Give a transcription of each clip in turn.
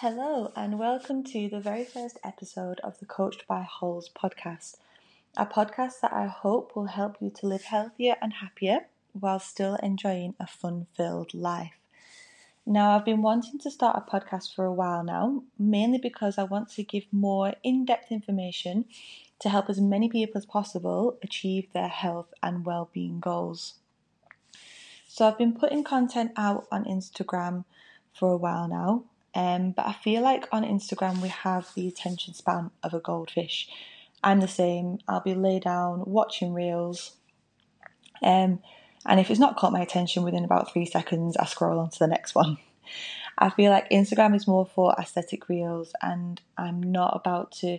Hello, and welcome to the very first episode of the Coached by Holes podcast, a podcast that I hope will help you to live healthier and happier while still enjoying a fun filled life. Now, I've been wanting to start a podcast for a while now, mainly because I want to give more in depth information to help as many people as possible achieve their health and well being goals. So, I've been putting content out on Instagram for a while now, um, but I feel like on Instagram we have the attention span of a goldfish. I'm the same. I'll be lay down watching reels. Um, and if it's not caught my attention within about three seconds, I scroll on to the next one. I feel like Instagram is more for aesthetic reels, and I'm not about to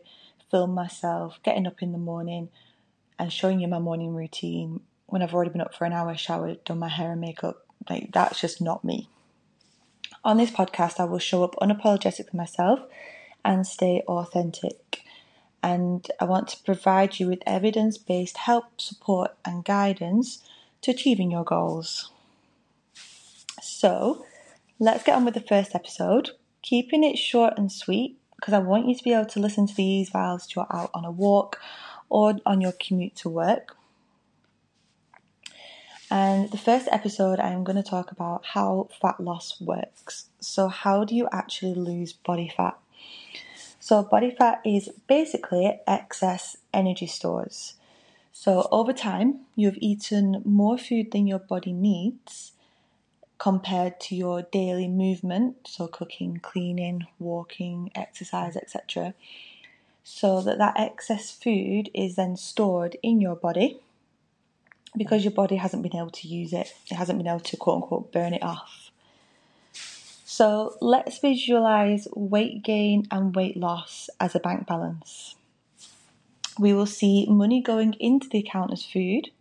film myself getting up in the morning and showing you my morning routine when I've already been up for an hour, showered, done my hair and makeup. Like, that's just not me. On this podcast, I will show up unapologetically myself and stay authentic. And I want to provide you with evidence based help, support, and guidance to achieving your goals. So, let's get on with the first episode. Keeping it short and sweet because I want you to be able to listen to these whilst you're out on a walk or on your commute to work. And the first episode, I am going to talk about how fat loss works. So, how do you actually lose body fat? So, body fat is basically excess energy stores. So, over time, you've eaten more food than your body needs compared to your daily movement, so cooking, cleaning, walking, exercise, etc. So that that excess food is then stored in your body because your body hasn't been able to use it, it hasn't been able to quote unquote burn it off. So let's visualize weight gain and weight loss as a bank balance. We will see money going into the account as food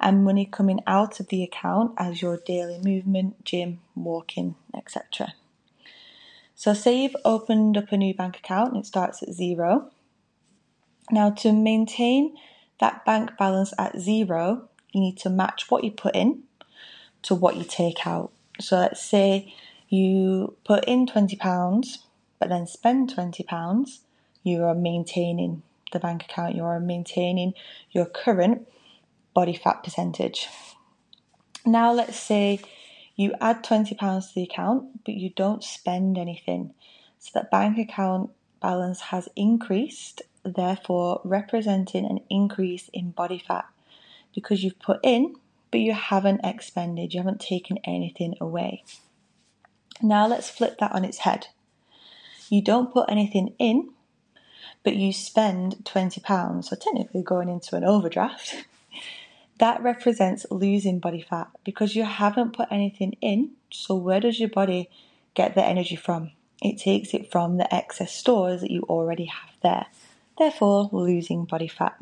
and money coming out of the account as your daily movement, gym, walking, etc. So, say you've opened up a new bank account and it starts at zero. Now, to maintain that bank balance at zero, you need to match what you put in to what you take out. So let's say you put in £20 but then spend £20, you are maintaining the bank account, you are maintaining your current body fat percentage. Now let's say you add £20 to the account but you don't spend anything. So that bank account balance has increased, therefore representing an increase in body fat because you've put in, but you haven't expended, you haven't taken anything away. Now let's flip that on its head. You don't put anything in, but you spend £20, so technically going into an overdraft. that represents losing body fat because you haven't put anything in. So, where does your body get the energy from? It takes it from the excess stores that you already have there, therefore, losing body fat.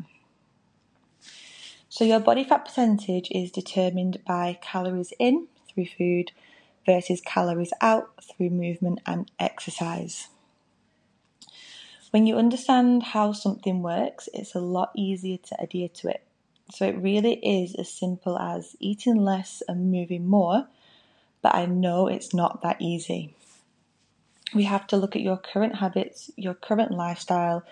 So your body fat percentage is determined by calories in through food versus calories out through movement and exercise. When you understand how something works, it's a lot easier to adhere to it. So it really is as simple as eating less and moving more, but I know it's not that easy. We have to look at your current habits, your current lifestyle,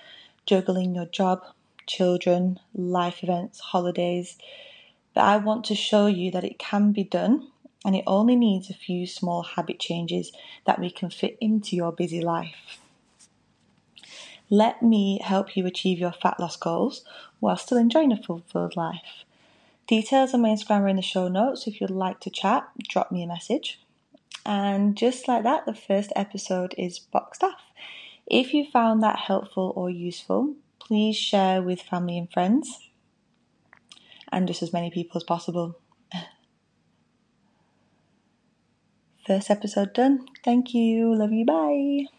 juggling your job, children, life events, holidays. But I want to show you that it can be done and it only needs a few small habit changes that we can fit into your busy life. Let me help you achieve your fat loss goals while still enjoying a fulfilled life. Details on my Instagram are in the show notes. If you'd like to chat, drop me a message. And just like that, the first episode is boxed off. If you found that helpful or useful, please share with family and friends and just as many people as possible. First episode done. Thank you. Love you. Bye.